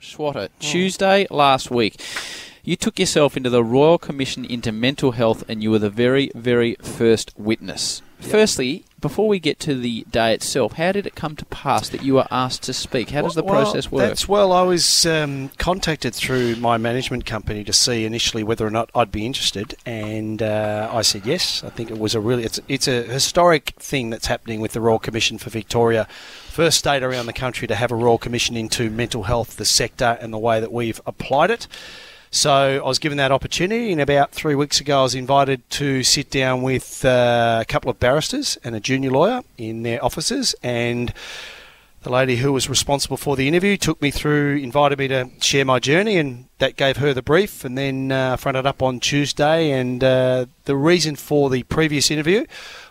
Schwatta, hmm. Tuesday last week, you took yourself into the Royal Commission into Mental Health and you were the very, very first witness. Firstly, before we get to the day itself, how did it come to pass that you were asked to speak? How does the Well, process work? That's well, I was um, contacted through my management company to see initially whether or not I'd be interested, and uh, I said yes. I think it was a really it's it's a historic thing that's happening with the Royal Commission for Victoria, first state around the country to have a Royal Commission into mental health, the sector, and the way that we've applied it. So I was given that opportunity, and about three weeks ago, I was invited to sit down with uh, a couple of barristers and a junior lawyer in their offices, and the lady who was responsible for the interview took me through, invited me to share my journey, and that gave her the brief, and then uh, fronted up on Tuesday. And uh, the reason for the previous interview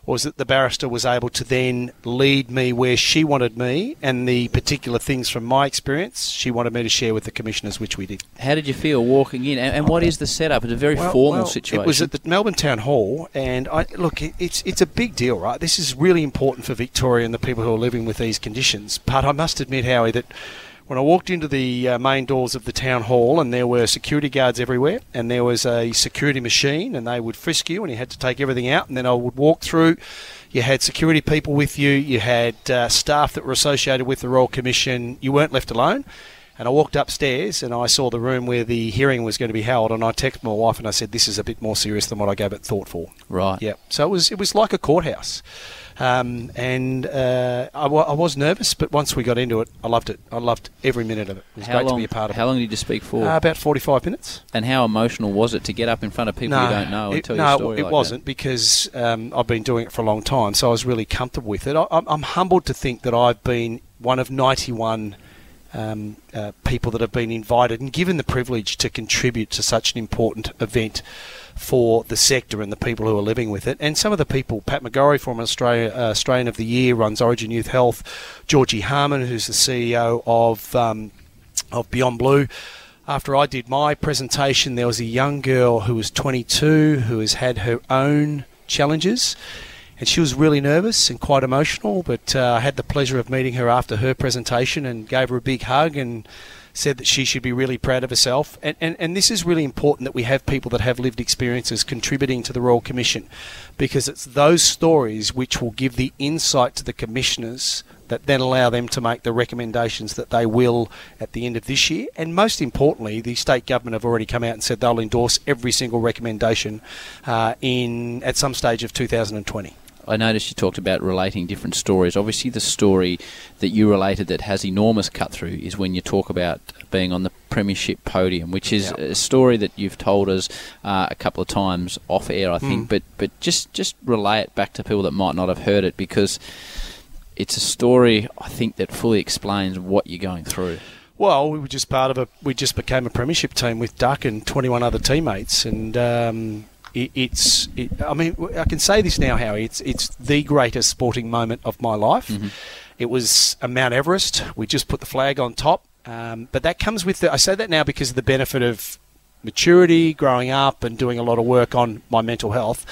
was that the barrister was able to then lead me where she wanted me, and the particular things from my experience she wanted me to share with the commissioners, which we did. how did you feel walking in? And, and what is the setup? It's a very Well- formal well, situation. It was at the Melbourne Town Hall, and I look, it's it's a big deal, right? This is really important for Victoria and the people who are living with these conditions. But I must admit, Howie, that when I walked into the uh, main doors of the town hall, and there were security guards everywhere, and there was a security machine, and they would frisk you, and you had to take everything out, and then I would walk through. You had security people with you. You had uh, staff that were associated with the Royal Commission. You weren't left alone. And I walked upstairs and I saw the room where the hearing was going to be held. And I texted my wife and I said, "This is a bit more serious than what I gave it thought for." right. Yeah. So it was it was like a courthouse, um, and uh, I, was nervous, but once we got into it, I loved it. I loved every minute of it. It was How great long, to be a part of how it. long did you speak for? Uh, about forty-five minutes. and how emotional was it to get up in front of people you don't know and it, tell no, your story No, it like wasn't because um, I've been doing it for a long time, so I was really comfortable with it. I, I'm, I'm humbled to think that I've been one of 91 um, uh, people that have been invited and given the privilege to contribute to such an important event for the sector and the people who are living with it. And some of the people, Pat McGorry, former Australia, uh, Australian of the Year, runs Orygen Youth Health, Georgie Harman, who's the CEO of um, of Beyond Blue. After I did my presentation, there was a young girl who was 22 who has had her own challenges. And she was really nervous and quite emotional, but uh, I had the pleasure of meeting her after her presentation and gave her a big hug and said that she should be really proud of herself. And, and, and this is really important that we have people that have lived experiences contributing to the Royal Commission because it's those stories which will give the insight to the commissioners that then allow them to make the recommendations that they will at the end of this year. And most importantly, the state government have already come out and said they'll endorse every single recommendation uh, in at some stage of 2020. I noticed you talked about relating different stories. Obviously, the story that you related that has enormous cut through is when you talk about being on the Premiership podium, which is Yeah. a story that you've told us uh, a couple of times off air, I think. Mm. But but just just relay it back to people that might not have heard it because it's a story I think that fully explains what you're going through. Well, we were just part of a. We just became a premiership team with Duck and 21 other teammates, and um, it, it's. It, I mean, I can say this now, Howie. It's it's the greatest sporting moment of my life. It was a Mount Everest. We just put the flag on top, um, but that comes with. The, I say that now because of the benefit of maturity, growing up, and doing a lot of work on my mental health.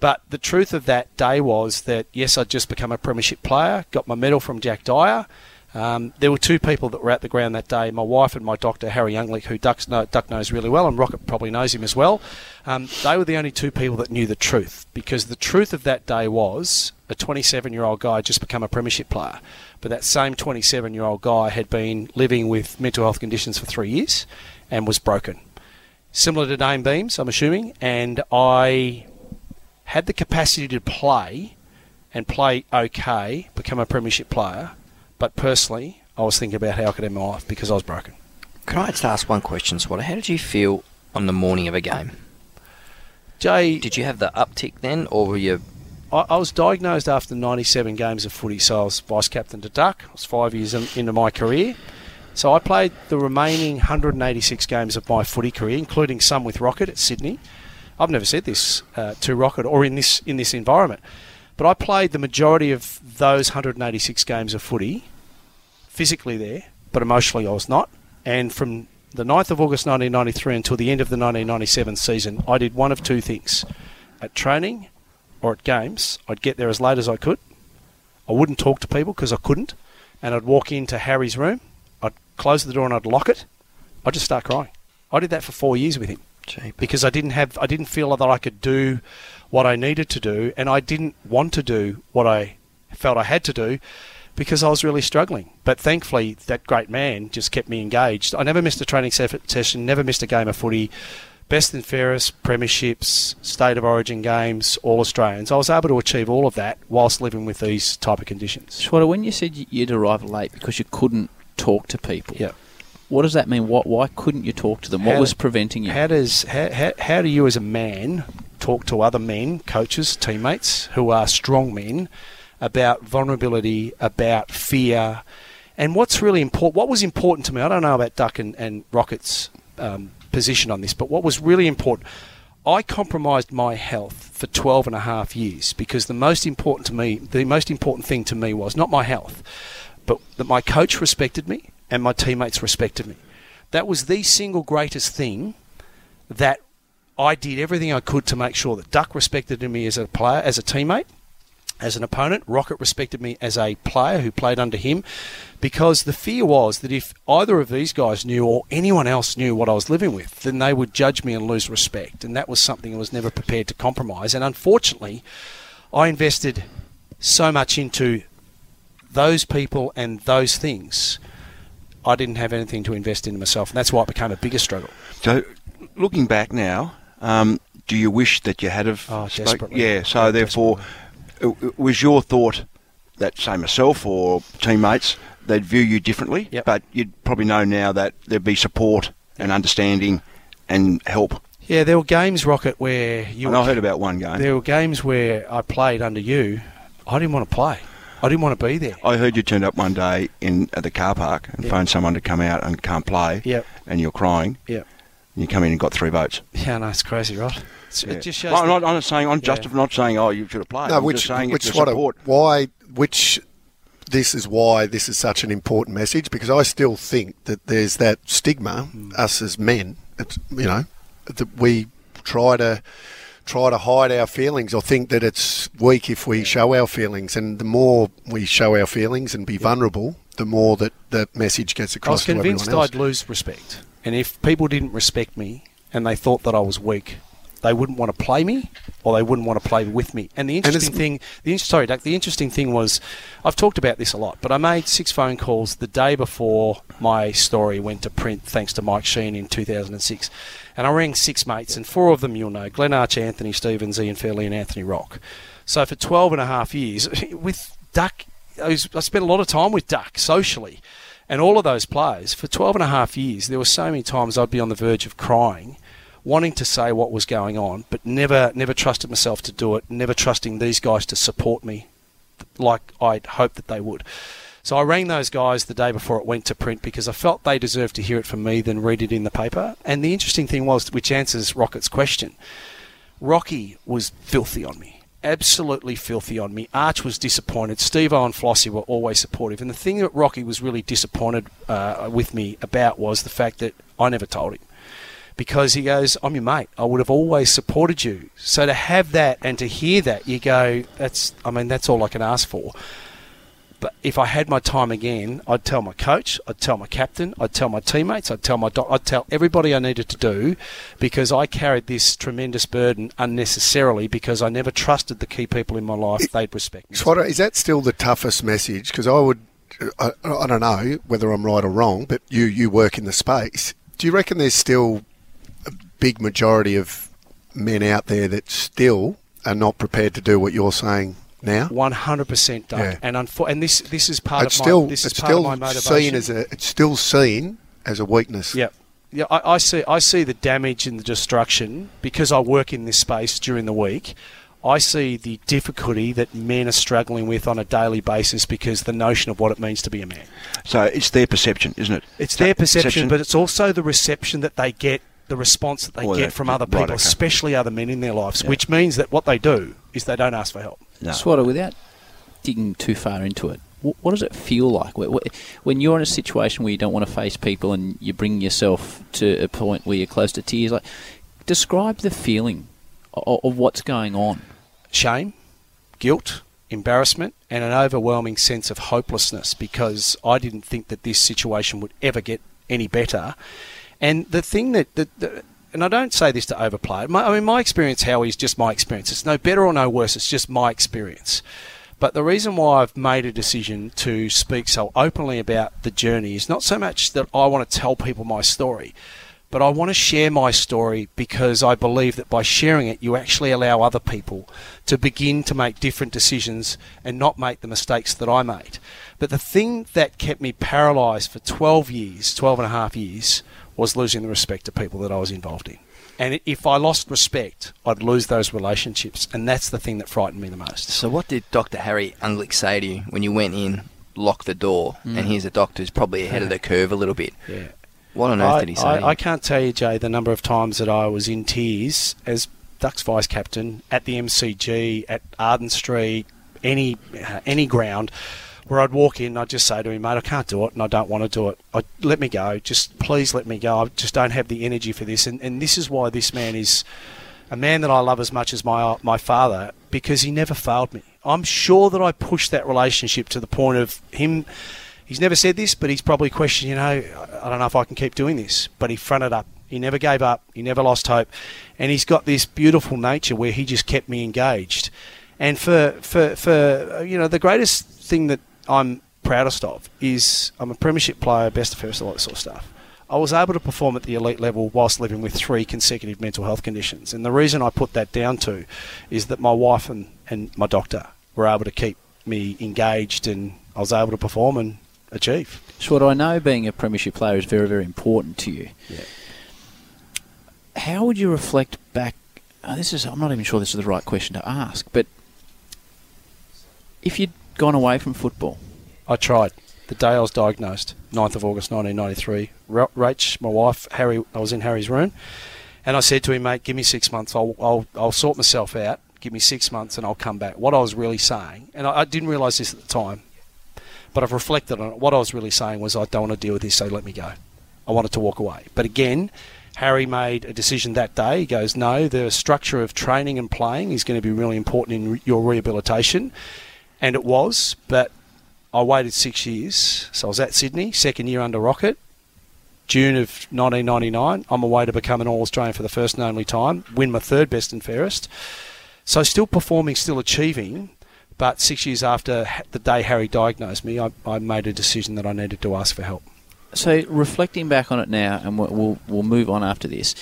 But the truth of that day was that yes, I'd just become a premiership player, got my medal from Jack Dyer. Um, there were two people that were at the ground that day, my wife and my doctor, Harry Unglik, who Duck knows really well, and Rocket probably knows him as well. Um, they were the only two people that knew the truth, because the truth of that day was a 27 year old guy just become a premiership player. But that same 27 year old guy had been living with mental health conditions for three years and was broken. Similar to Dayne Beams, I'm assuming, and I had the capacity to play and play okay, become a premiership player, but personally, I was thinking about how I could end my life because I was broken. Can I just ask one question, Swatter? How did you feel on the morning of a game? Jay, Did you have the uptick then, or were you? I, I was diagnosed after 97 games of footy, so I was vice captain to Duck. I was five years in, into my career. So I played the remaining 186 games of my footy career, including some with Rocket at Sydney. I've never said this uh, to Rocket or in this in this environment, but I played the majority of those 186 games of footy physically there, but emotionally I was not. And from the 9th of August 1993 until the end of the 1997 season, I did one of two things. At training or at games, I'd get there as late as I could. I wouldn't talk to people because I couldn't. And I'd walk into Harry's room. I'd close the door and I'd lock it, I'd just start crying. I did that for four years with him Because I didn't have I didn't feel that I could do what I needed to do and I didn't want to do what I felt I had to do because I was really struggling. But thankfully that great man just kept me engaged. I never missed a training session, never missed a game of footy. Best and fairest, premierships, state of origin games, all Australians. I was able to achieve all of that whilst living with these type of conditions. Schwatta, when you said you'd arrive late because you couldn't talk to people, Yeah. What does that mean? What, why couldn't you talk to them? What How- was preventing you? How does how, how, how do you as a man talk to other men, coaches, teammates who are strong men about vulnerability, about fear, and what's really important? What was important to me? I don't know about Duck and, and Rocket's um, position on this, but what was really important. I compromised my health for 12 and a half years because the most important to me, the most important thing to me was not my health, but that my coach respected me and my teammates respected me. That was the single greatest thing that I did everything I could to make sure that Duck respected me as a player, as a teammate, as an opponent. Rocket respected me as a player who played under him because the fear was that if either of these guys knew or anyone else knew what I was living with, then they would judge me and lose respect. And that was something I was never prepared to compromise. And unfortunately, I invested so much into those people and those things. I didn't have anything to invest in myself, and that's why it became a bigger struggle. So, looking back now, um, do you wish that you had have? Oh, spoke- desperately. Yeah. So Yeah, therefore, it was your thought that say myself or teammates they'd view you differently, Yep. but you'd probably know now that there'd be support and understanding and help. Yeah, there were games, Rocket, where you. and were- I heard about one game. There were games where I played under you. I didn't want to play. I didn't want to be there. I heard you turned up one day in at the car park and Yep. phoned someone to come out and can't play, Yep. and you're crying. Yep. And you come in and got three votes. Yeah, no, it's crazy, right? It's, Yeah. It just shows. Well, I'm not, I'm not saying I'm just not saying oh you should have played. No, I'm which just saying which it's the what a, support. why which this is why this is such an important message because I still think that there's that stigma hmm. us as men it's, you know that we try to try to hide our feelings or think that it's weak if we show our feelings and the more we show our feelings and be vulnerable the more that that message gets across. I was convinced. I'd lose respect, and if people didn't respect me and they thought that I was weak, they wouldn't want to play me, or they wouldn't want to play with me. And the interesting thing, the in- sorry, Doug, the interesting thing was, I've talked about this a lot, but I made six phone calls the day before my story went to print, thanks to Mike Sheahan in 2006, and I rang six mates, and four of them you'll know: Glenn Arch, Anthony Stevens, Ian Fairley, and Anthony Rock. So for 12 and a half years, with Duck, I, was, I spent a lot of time with Duck socially. And all of those players, for 12 and a half years, there were so many times I'd be on the verge of crying, wanting to say what was going on, but never, never trusted myself to do it, never trusting these guys to support me like I'd hoped that they would. So I rang those guys the day before it went to print because I felt they deserved to hear it from me than read it in the paper. And the interesting thing was, which answers Rocket's question, Rocky was filthy on me. Absolutely filthy on me. Arch was disappointed. Steve O and Flossie were always supportive. And the thing that Rocky was really disappointed uh, with me about was the fact that I never told him. Because he goes, I'm your mate. I would have always supported you. So to have that and to hear that, you go, that's, I mean, that's all I can ask for. But if I had my time again, I'd tell my coach, I'd tell my captain, I'd tell my teammates, I'd tell my doc- I'd tell everybody I needed to do because I carried this tremendous burden unnecessarily because I never trusted the key people in my life they'd respect me. Swatter, is that still the toughest message? Because I would, I, I don't know whether I'm right or wrong, but you, you work in the space. Do you reckon there's still big majority of men out there that still are not prepared to do what you're saying now? One hundred percent, Doug. Yeah. And unfor- and this this is part it's of still my this is it's part still of my motivation. seen as a it's still seen as a weakness. Yeah, yeah. I, I see. I see the damage and the destruction because I work in this space during the week. I see the difficulty that men are struggling with on a daily basis because the notion of what it means to be a man. So it's their perception, isn't it? It's That their perception, but it's also the reception that they get, the response that they Or get that- from other right, people, okay. especially other men in their lives, Yeah. which means that what they do is they don't ask for help. no. Swatter, without digging too far into it, wh- what does it feel like Wh- wh- when you're in a situation where you don't want to face people and you bring yourself to a point where you're close to tears? Like, describe the feeling of, of what's going on. Shame, guilt, embarrassment and an overwhelming sense of hopelessness because I didn't think that this situation would ever get any better. And the thing that, that, and I don't say this to overplay it. My, I mean, my experience, Howie, is just my experience. It's no better or no worse. It's just my experience. But the reason why I've made a decision to speak so openly about the journey is not so much that I want to tell people my story, but I want to share my story because I believe that by sharing it, you actually allow other people to begin to make different decisions and not make the mistakes that I made. But the thing that kept me paralysed for 12 years, 12 and a half years, was losing the respect of people that I was involved in. And if I lost respect, I'd lose those relationships. And that's the thing that frightened me the most. So, what did Dr. Harry Unglik say to you when you went in, locked the door, and here's a doctor who's probably ahead of the curve a little bit? Yeah. What on earth I, did he say? I, I can't tell you, Jay, the number of times that I was in tears as Ducks vice captain at the MCG, at Arden Street, any uh, any ground, where I'd walk in, I'd just say to him, mate, I can't do it, and I don't want to do it. I, let me go. Just please let me go. I just don't have the energy for this. And, and this is why this man is a man that I love as much as my my father because he never failed me. I'm sure that I pushed that relationship to the point of him. He's never said this, but he's probably questioned. You know, I don't know if I can keep doing this. But he fronted up. He never gave up. He never lost hope, and he's got this beautiful nature where he just kept me engaged. And for for for you know the greatest thing that I'm proudest of is I'm a premiership player, best of first, all that sort of stuff. I was able to perform at the elite level whilst living with three consecutive mental health conditions. And the reason I put that down to is that my wife and, and my doctor were able to keep me engaged and I was able to perform and achieve. So what I know being a premiership player is very, very important to you. Yeah. How would you reflect back? Uh, this is I'm not even sure this is the right question to ask, but if you'd gone away from football, I tried. The day I was diagnosed, 9th of August 1993, Ra- Rach, my wife, Harry, I was in Harry's room, and I said to him, mate, give me six months. I'll, I'll, I'll sort myself out. Give me six months and I'll come back. What I was really saying, and I, I didn't realise this at the time, but I've reflected on it. What I was really saying was, I don't want to deal with this, so let me go. I wanted to walk away. But again, Harry made a decision that day. He goes, no, the structure of training and playing is going to be really important in your rehabilitation. And it was, but I waited six years. So I was at Sydney, second year under Rocket. June of 1999, I'm away to become an All Australian for the first and only time, win my third best and fairest. So still performing, still achieving, but six years after the day Harry diagnosed me, I, I made a decision that I needed to ask for help. so reflecting back on it now, and we'll we'll, we'll move on after this.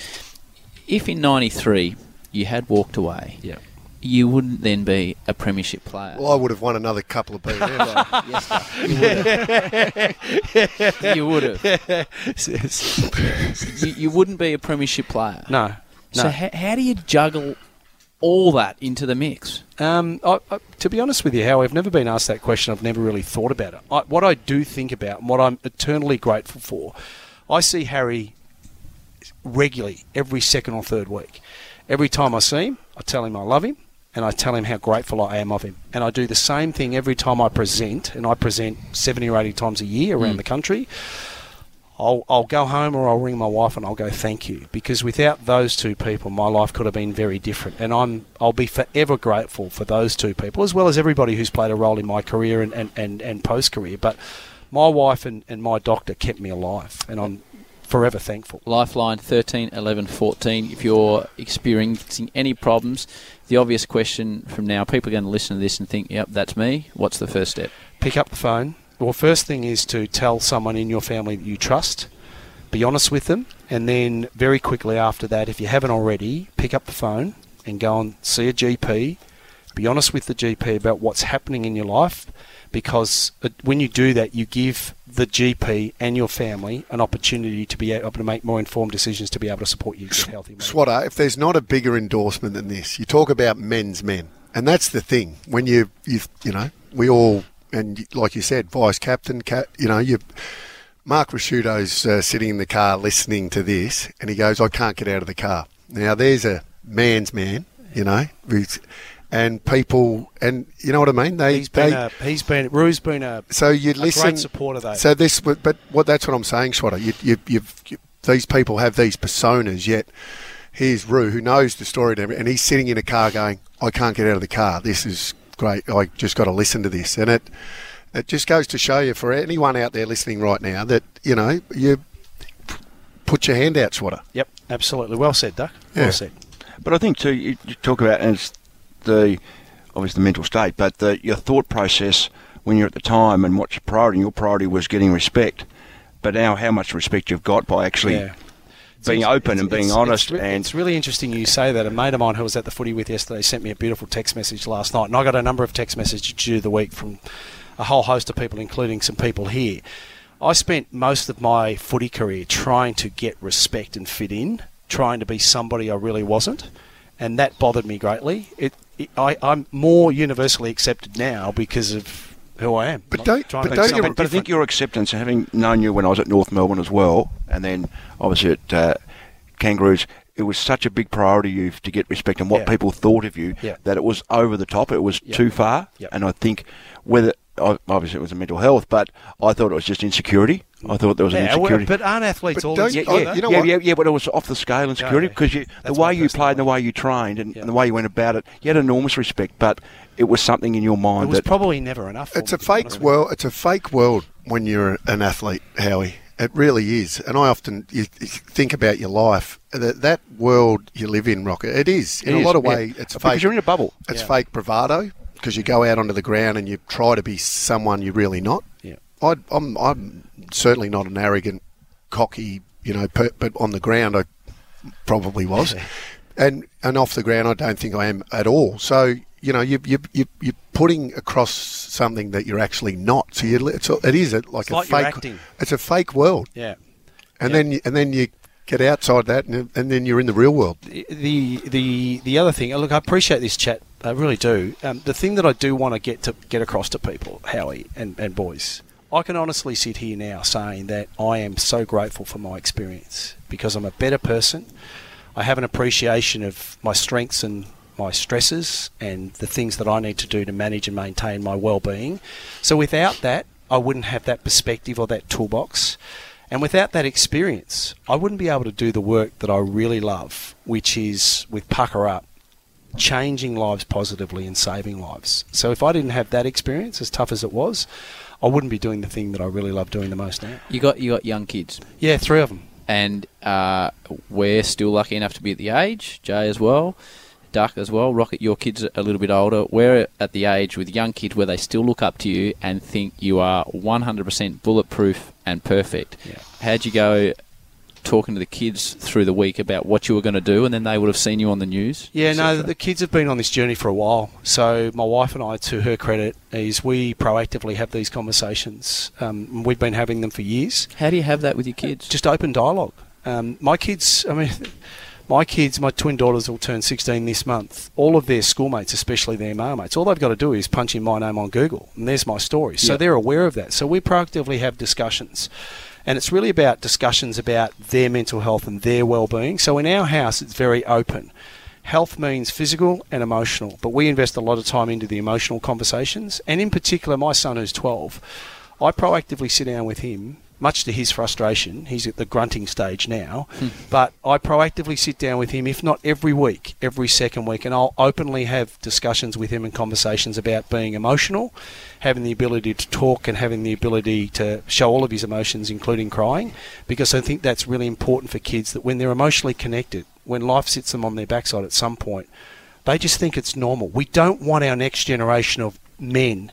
If in '93 you had walked away, Yeah. You wouldn't then be a premiership player. Well, I would have won another couple of BMs. yes, you would have. You would have. You, you wouldn't be a premiership player. no. No. So how, how do you juggle all that into the mix? Um, I, I, to be honest with you, Howie, I've never been asked that question. I've never really thought about it. I, what I do think about and what I'm eternally grateful for, I see Harry regularly every second or third week. Every time I see him, I tell him I love him and I tell him how grateful I am of him. And I do the same thing every time I present, and I present 70 or 80 times a year around Mm. the country. I'll, I'll go home or I'll ring my wife and I'll go thank you because without those two people my life could have been very different and I'm I'll be forever grateful for those two people as well as everybody who's played a role in my career and, and, and, and post career but my wife and, and my doctor kept me alive and I'm forever thankful Lifeline 13 11 14. If you're experiencing any problems, the obvious question from now, people are going to listen to this and think, yep, that's me. What's the first step? pick up the phone. Well, first thing is to tell someone in your family that you trust. Be honest with them, and then very quickly after that, if you haven't already, pick up the phone and go and see a GP. Be honest with the GP about what's happening in your life, because when you do that, you give the GP and your family an opportunity to be able to make more informed decisions to be able to support you get healthy. Swatter, if there's not a bigger endorsement than this, you talk about men's men, and that's the thing. When you, you, you know, we all, and like you said, vice captain, ca- you know, you. Mark Ricciuto's uh, sitting in the car listening to this, and he goes, "I can't get out of the car." Now, there's a man's man, you know, who's, and people, and you know what I mean. They, He's been they, a, he's been Rue's been a, so you listen. great supporter though. So this, but but what that's what I'm saying, Schwatta. You, you, you've, you, these people have these personas, yet here's Rue who knows the story, and he's sitting in a car going, "I can't get out of the car. This is great. I just got to listen to this, and it it just goes to show you for anyone out there listening right now that you know you put your hand out, Swatter. Yep, absolutely. Well said, Duck. Yeah. Well said. But I think too, you, you talk about and it's the obviously the mental state, but the, your thought process when you're at the time and what's your priority. And your priority was getting respect, but now how much respect you've got by actually Yeah. being It's- open it's- and being it's- honest. It's, re- and it's really interesting you say that. A mate of mine who was at the footy with yesterday sent me a beautiful text message last night, and I got a number of text messages due the week from a whole host of people, including some people here. I spent most of my footy career trying to get respect and fit in, trying to be somebody I really wasn't, and that bothered me greatly. It I, I'm more universally accepted now because of who I am. But don't- but don't you- but I think your acceptance, having known you when I was at North Melbourne as well, and then obviously at uh, Kangaroos, it was such a big priority you to get respect and what Yeah. people thought of you Yeah. that it was over the top. It was Yep. too far, Yep. and I think whether o- obviously it was a mental health, but I thought it was just insecurity. I thought there was an yeah, well, insecurity. but aren't athletes But all don't- yeah, insecure, oh, you know yeah, what? yeah, yeah, but it was off the scale insecurity yeah. because you, the way you played and the way. way you trained and, Yeah. and the way you went about it, you had enormous respect. But it was something in your mind. It was that probably never enough. for It's me, a fake world. It's a fake world when you're an athlete, Howie. It really is. And I often you, you think about your life. That, that world you live in, Rocket. It is in It a is, lot of yeah. way. It's fake. Because you're in a bubble. It's Yeah. fake bravado because you go out onto the ground and you try to be someone you're really not. Yeah. I, I'm I'm certainly not an arrogant, cocky, you know, per, but on the ground I probably was, and and off the ground I don't think I am at all. So you know, you you you you're putting across something that you're actually not. So you, it's it is a, like It's a like fake. It's a fake world, Yeah. and Yeah. then you, and then you get outside that, and, and then you're in the real world. The, the the the other thing, look, I appreciate this chat. I really do. Um, the thing that I do want to get to get across to people, Howie and, and boys, I can honestly sit here now saying that I am so grateful for my experience because I'm a better person. I have an appreciation of my strengths and my stresses and the things that I need to do to manage and maintain my well-being. So without that, I wouldn't have that perspective or that toolbox. And without that experience, I wouldn't be able to do the work that I really love, which is with PukaUp, changing lives positively and saving lives. So if I didn't have that experience, as tough as it was, I wouldn't be doing the thing that I really love doing the most now. You got you got young kids, Yeah, three of them. and uh, we're still lucky enough to be at the age. Jay as well, Duck as well. Rocket, your kids are a little bit older. We're at the age with young kids where they still look up to you and think you are 100% bulletproof and perfect. Yeah. How'd you go? Talking to the kids through the week about what you were going to do, and then they would have seen you on the news. Yeah, no, the kids have been on this journey for a while. So my wife and I, to her credit, is we proactively have these conversations. Um, we've been having them for years. How do you have that with your kids? Just open dialogue. Um, my kids, I mean, my kids, my twin daughters will turn 16 this month. All of their schoolmates, especially their male mates, all they've got to do is punch in my name on Google, and there's my story. So Yeah. they're aware of that. So we proactively have discussions. And it's really about discussions about their mental health and their well-being. So in our house, it's very open. Health means physical and emotional, but we invest a lot of time into the emotional conversations. And in particular, my son, who's 12, I proactively sit down with him, much to his frustration. He's at the grunting stage now, hmm. but I proactively sit down with him, if not every week, every second week, and I'll openly have discussions with him and conversations about being emotional, having the ability to talk, and having the ability to show all of his emotions, including crying, because I think that's really important for kids that when they're emotionally connected, when life sits them on their backside at some point, they just think it's normal. We don't want our next generation of men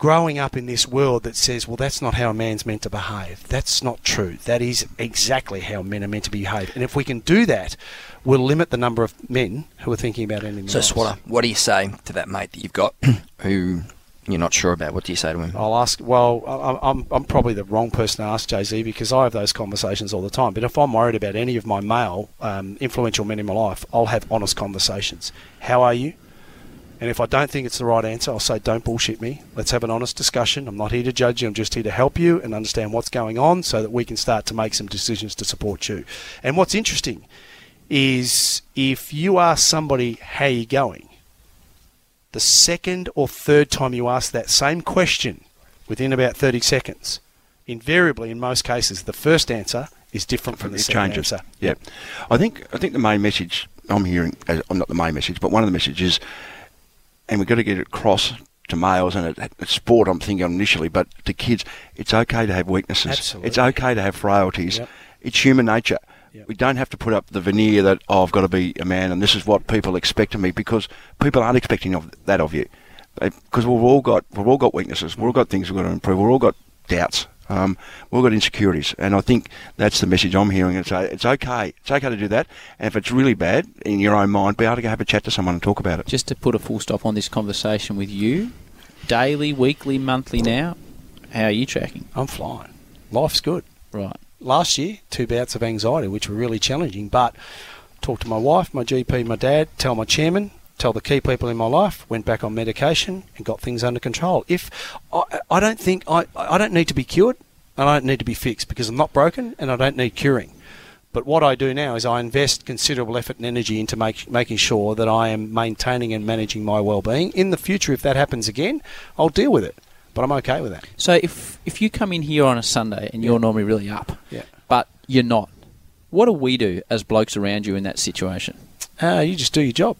growing up in this world that says, well, that's not how a man's meant to behave. That's not true. That is exactly how men are meant to behave. And if we can do that, we'll limit the number of men who are thinking about ending their So, lives. Swatter, what do you say to that mate that you've got who you're not sure about? What do you say to him? I'll ask. Well, I- I'm, I'm probably the wrong person to ask Jay Z because I have those conversations all the time. But if I'm worried about any of my male um, influential men in my life, I'll have honest conversations. How are you? And if I don't think it's the right answer, I'll say, don't bullshit me. Let's have an honest discussion. I'm not here to judge you. I'm just here to help you and understand what's going on so that we can start to make some decisions to support you. And what's interesting is if you ask somebody, how you going? The second or third time you ask that same question within about 30 seconds, invariably, in most cases, the first answer is different from the it second changes. answer. Yeah, I think I think the main message I'm hearing, uh, I'm not the main message, but one of the messages, and we've got to get it across to males and at, at sport. I'm thinking initially, but to kids, it's okay to have weaknesses. Absolutely. It's okay to have frailties. Yep. It's human nature. Yep. We don't have to put up the veneer that oh, I've got to be a man and this is what people expect of me because people aren't expecting of that of you. Because we've all got we've all got weaknesses. We've all got things we've got to improve. We've all got doubts. Um, we've all got insecurities, and I think that's the message I'm hearing. It's uh, it's okay. It's okay to do that, and if it's really bad in your own mind, be able to go have a chat to someone and talk about it. Just to put a full stop on this conversation with you, daily, weekly, monthly now, how are you tracking? I'm flying. Life's good. Right. Last year, two bouts of anxiety, which were really challenging, but talked to my wife, my GP, my dad, tell my chairman, tell the key people in my life, went back on medication and got things under control. If I, I don't think I, I don't need to be cured, and I don't need to be fixed because I'm not broken and I don't need curing. But what I do now is I invest considerable effort and energy into make, making sure that I am maintaining and managing my well-being. In the future, if that happens again, I'll deal with it. But I'm okay with that. So if if you come in here on a Sunday and you're normally really up, Yeah. but you're not, what do we do as blokes around you in that situation? Uh, you just do your job.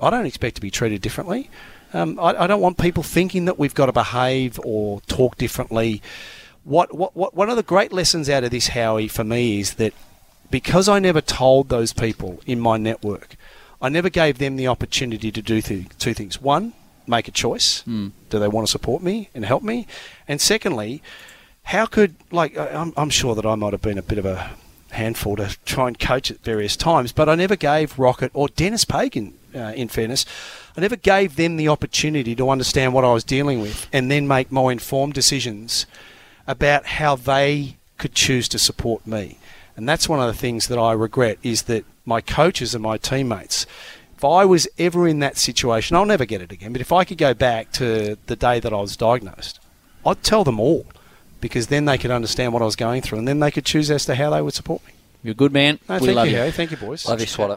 I don't expect to be treated differently. Um, I, I don't want people thinking that we've got to behave or talk differently. What, what, what, one of the great lessons out of this, Howie, for me is that because I never told those people in my network, I never gave them the opportunity to do th- two things. One, make a choice. Mm. Do they want to support me and help me? And secondly, how could like I'm, I'm sure that I might have been a bit of a handful to try and coach at various times, but I never gave Rocket or Denis Pagan, uh, in fairness, I never gave them the opportunity to understand what I was dealing with and then make more informed decisions about how they could choose to support me. And that's one of the things that I regret is that my coaches and my teammates, if I was ever in that situation, I'll never get it again, but if I could go back to the day that I was diagnosed, I'd tell them all because then they could understand what I was going through and then they could choose as to how they would support me. You're a good man. No, we thank love you, you. Thank you, boys. Love you, Swatter.